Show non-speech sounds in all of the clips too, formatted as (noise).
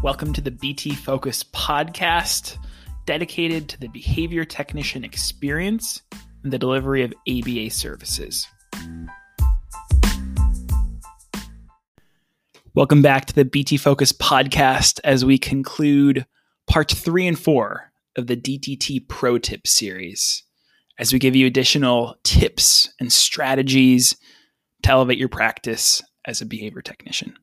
Welcome to the BT Focus podcast, dedicated to the behavior technician experience and the delivery of ABA services. Welcome back to the BT Focus podcast as we conclude part three and four of the DTT Pro Tip series, as we give you additional tips and strategies to elevate your practice as a behavior technician.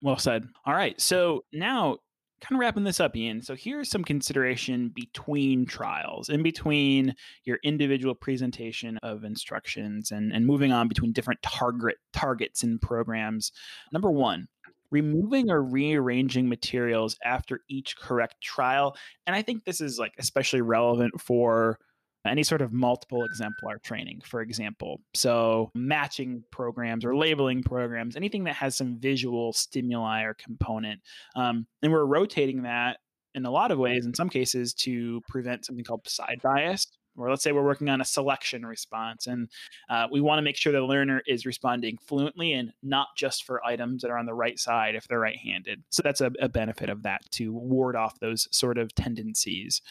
Well said. All right. So now, kind of wrapping this up, Ian. So here's some consideration between trials, in between your individual presentation of instructions and, and moving on between different target targets and programs. Number one, removing or rearranging materials after each correct trial. And I think this is like especially relevant for any sort of multiple exemplar training, for example. So, matching programs or labeling programs, anything that has some visual stimuli or component. Um, and we're rotating that in a lot of ways, in some cases, to prevent something called side bias, or let's say we're working on a selection response and uh, we want to make sure the learner is responding fluently and not just for items that are on the right side if they're right-handed. So that's a, a benefit of that to ward off those sort of tendencies.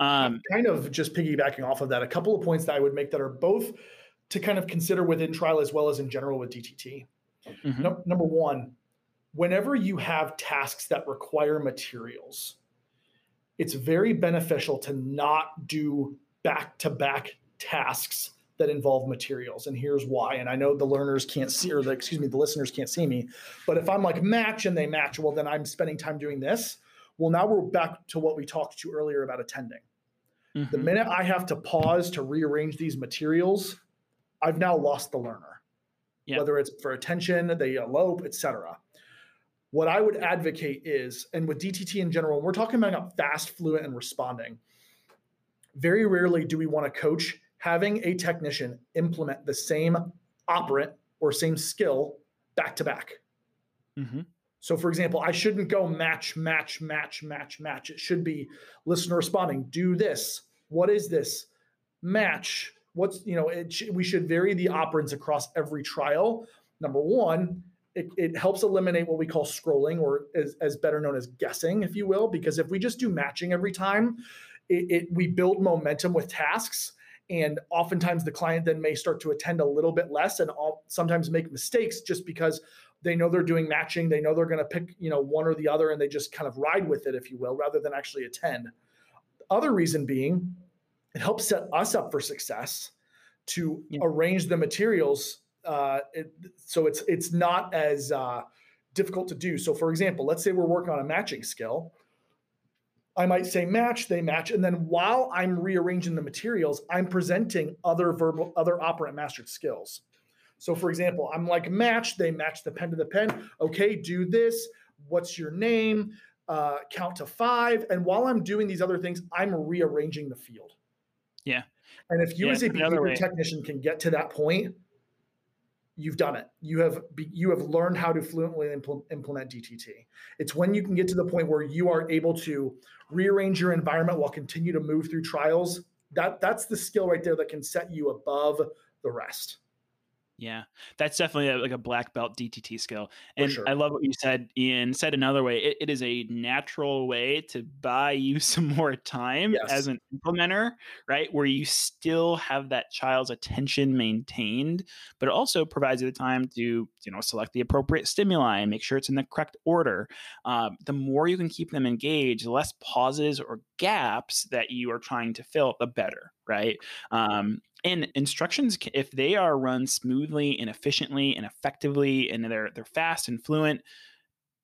Um, kind of just piggybacking off of that a couple of points that i would make that are both to kind of consider within trial as well as in general with dtt mm-hmm. no, number one whenever you have tasks that require materials it's very beneficial to not do back to back tasks that involve materials and here's why and i know the learners can't see or the excuse me the listeners can't see me but if i'm like match and they match well then i'm spending time doing this well now we're back to what we talked to earlier about attending mm-hmm. the minute i have to pause to rearrange these materials i've now lost the learner yep. whether it's for attention they elope etc what i would advocate is and with dtt in general we're talking about fast fluent and responding very rarely do we want to coach having a technician implement the same operant or same skill back to back. Mm-hmm. So, for example, I shouldn't go match, match, match, match, match. It should be listener responding. Do this. What is this? Match. What's you know? It, we should vary the operants across every trial. Number one, it, it, helps eliminate what we call scrolling, or as, as better known as guessing, if you will. Because if we just do matching every time, it, it, we build momentum with tasks and oftentimes the client then may start to attend a little bit less and all, sometimes make mistakes just because they know they're doing matching they know they're going to pick you know one or the other and they just kind of ride with it if you will rather than actually attend. Other reason being it helps set us up for success to yeah. arrange the materials uh, it, so it's it's not as uh, difficult to do. So for example let's say we're working on a matching skill I might say match, they match. And then while I'm rearranging the materials, I'm presenting other verbal, other operant mastered skills. So for example, I'm like match, they match the pen to the pen. Okay, do this. What's your name? Uh, count to five. And while I'm doing these other things, I'm rearranging the field. Yeah. And if you yeah, as a behavior technician can get to that point, you've done it. You have you have learned how to fluently implement DTT. It's when you can get to the point where you are able to rearrange your environment while continue to move through trials. That that's the skill right there that can set you above the rest. Yeah, that's definitely a, like a black belt DTT skill. And sure. I love what you said, Ian. Said another way, it, it is a natural way to buy you (laughs) some more time yes. as an implementer, right? Where you still have that child's attention maintained, but it also provides you the time to, you know, select the appropriate stimuli and make sure it's in the correct order. Um, the more you can keep them engaged, the less pauses or gaps that you are trying to fill, the better, right? Um, and instructions if they are run smoothly and efficiently and effectively and they're they're fast and fluent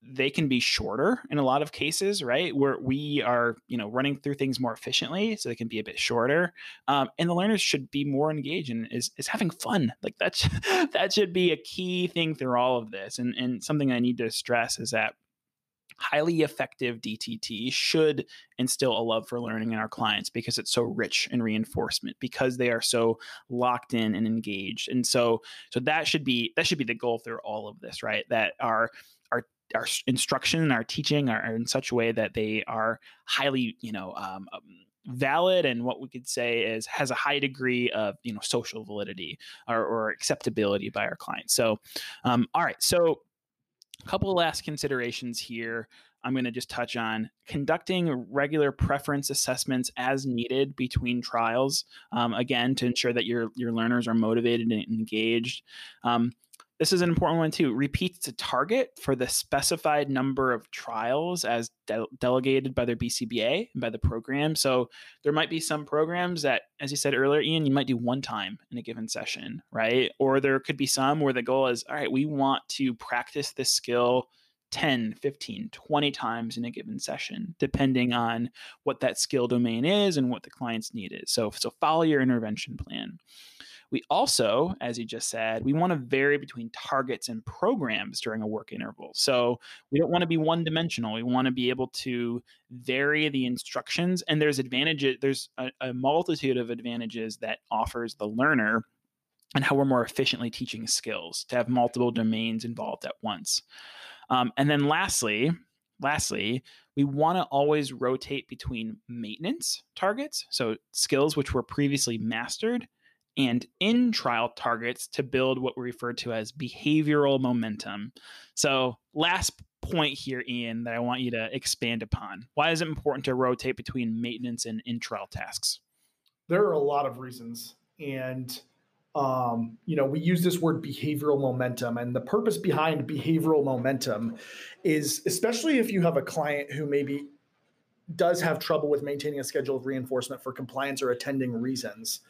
they can be shorter in a lot of cases right? Where we are you know running through things more efficiently so they can be a bit shorter. Um, and the learners should be more engaged and is, is having fun. Like that's (laughs) that should be a key thing through all of this. And and something i need to stress is that highly effective DTT should instill a love for learning in our clients because it's so rich in reinforcement because they are so locked in and engaged. And so so that should be that should be the goal through all of this, right? That our our our instruction and our teaching are, in such a way that they are highly, you know, um, um, valid and what we could say is has a high degree of you know social validity or, or acceptability by our clients. So, um, all right, so a couple of last considerations here. I'm going to just touch on conducting regular preference assessments as needed between trials. Um, again, to ensure that your your learners are motivated and engaged. Um, this is an important one too. Repeats the target for the specified number of trials as de- delegated by their BCBA and by the program. So there might be some programs that, as you said earlier, Ian, you might do one time in a given session, right? Or there could be some where the goal is, all right, we want to practice this skill 10, 15, 20 times in a given session, depending on what that skill domain is and what the client's need is. So, so follow your intervention plan. We also, as you just said, we want to vary between targets and programs during a work interval. So we don't want to be one dimensional. We want to be able to vary the instructions. And there's advantages, there's a, a multitude of advantages that offers the learner and how we're more efficiently teaching skills to have multiple domains involved at once. Um, and then lastly, lastly, we want to always rotate between maintenance targets, so skills which were previously mastered, and in trial targets to build what we refer to as behavioral momentum. So, last point here, Ian, that I want you to expand upon. Why is it important to rotate between maintenance and in trial tasks? There are a lot of reasons. And, um, you know, we use this word behavioral momentum. And the purpose behind behavioral momentum is, especially if you have a client who maybe does have trouble with maintaining a schedule of reinforcement for compliance or attending reasons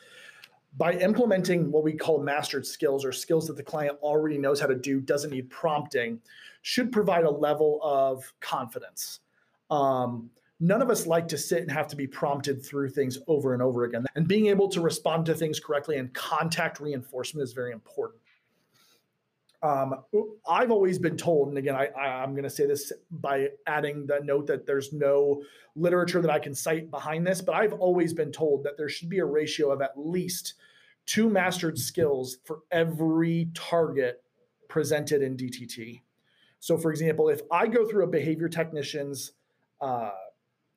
by implementing what we call mastered skills or skills that the client already knows how to do, doesn't need prompting, should provide a level of confidence. Um, none of us like to sit and have to be prompted through things over and over again. And being able to respond to things correctly and contact reinforcement is very important. Um, I've always been told, and again, I, am going to say this by adding the note that there's no literature that I can cite behind this, but I've always been told that there should be a ratio of at least two mastered skills for every target presented in DTT. So, for example, if I go through a behavior technician's uh,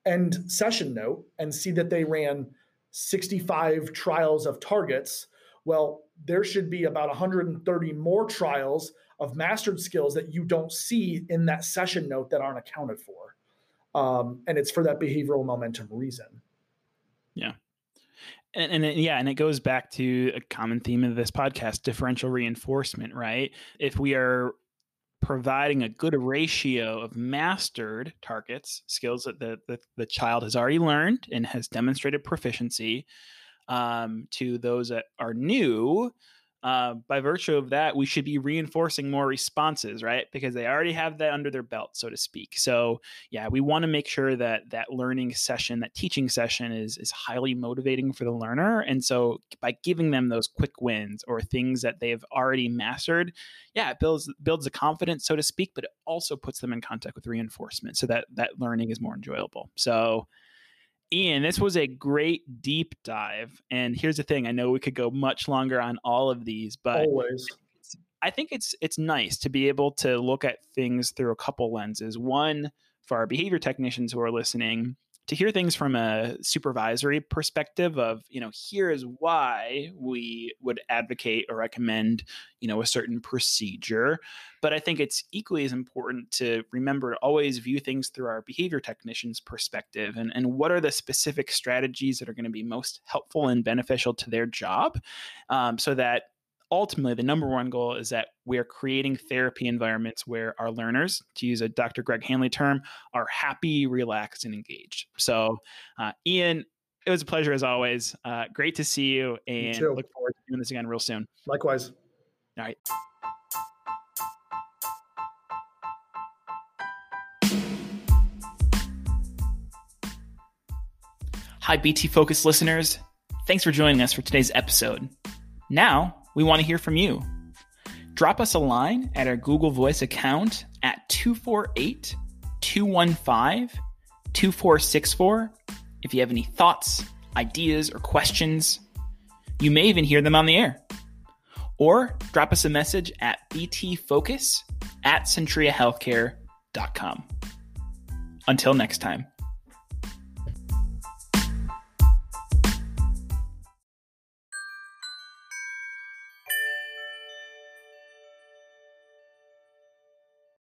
end session note and see that they ran 65 trials of targets, well, there should be about 130 more trials of mastered skills that you don't see in that session note that aren't accounted for. Um, and it's for that behavioral momentum reason. Yeah. And, and it, yeah, and it goes back to a common theme of this podcast differential reinforcement, right? If we are providing a good ratio of mastered targets, skills that the, the, the child has already learned and has demonstrated proficiency, um, to those that are new, uh, by virtue of that, we should be reinforcing more responses, right? Because they already have that under their belt, so to speak. So, yeah, we want to make sure that that learning session, that teaching session, is is highly motivating for the learner. And so, by giving them those quick wins or things that they've already mastered, yeah, it builds builds the confidence, so to speak, but it also puts them in contact with reinforcement, so that that learning is more enjoyable. So, Ian, this was a great deep dive. And here's the thing: I know we could go much longer on all of these, but always. I think it's it's nice to be able to look at things through a couple lenses. One for our behavior technicians who are listening, to hear things from a supervisory perspective of you know here is why we would advocate or recommend you know a certain procedure. But i think it's equally as important to remember to always view things through our behavior technicians perspective and, and what are the specific strategies that are going to be most helpful and beneficial to their job um, so that ultimately the number one goal is that we're creating therapy environments where our learners to use a dr greg hanley term are happy relaxed and engaged. So uh, ian it was a pleasure as always. Uh, great to see you and look forward to doing this again real soon. Likewise. All right. Hi, BT Focus listeners. Thanks for joining us for today's episode. Now, we want to hear from you. Drop us a line at our Google Voice account at 248 215 2464 if you have any thoughts, ideas, or questions. You may even hear them on the air. Or drop us a message at btfocus at centriahealthcare.com. Until next time.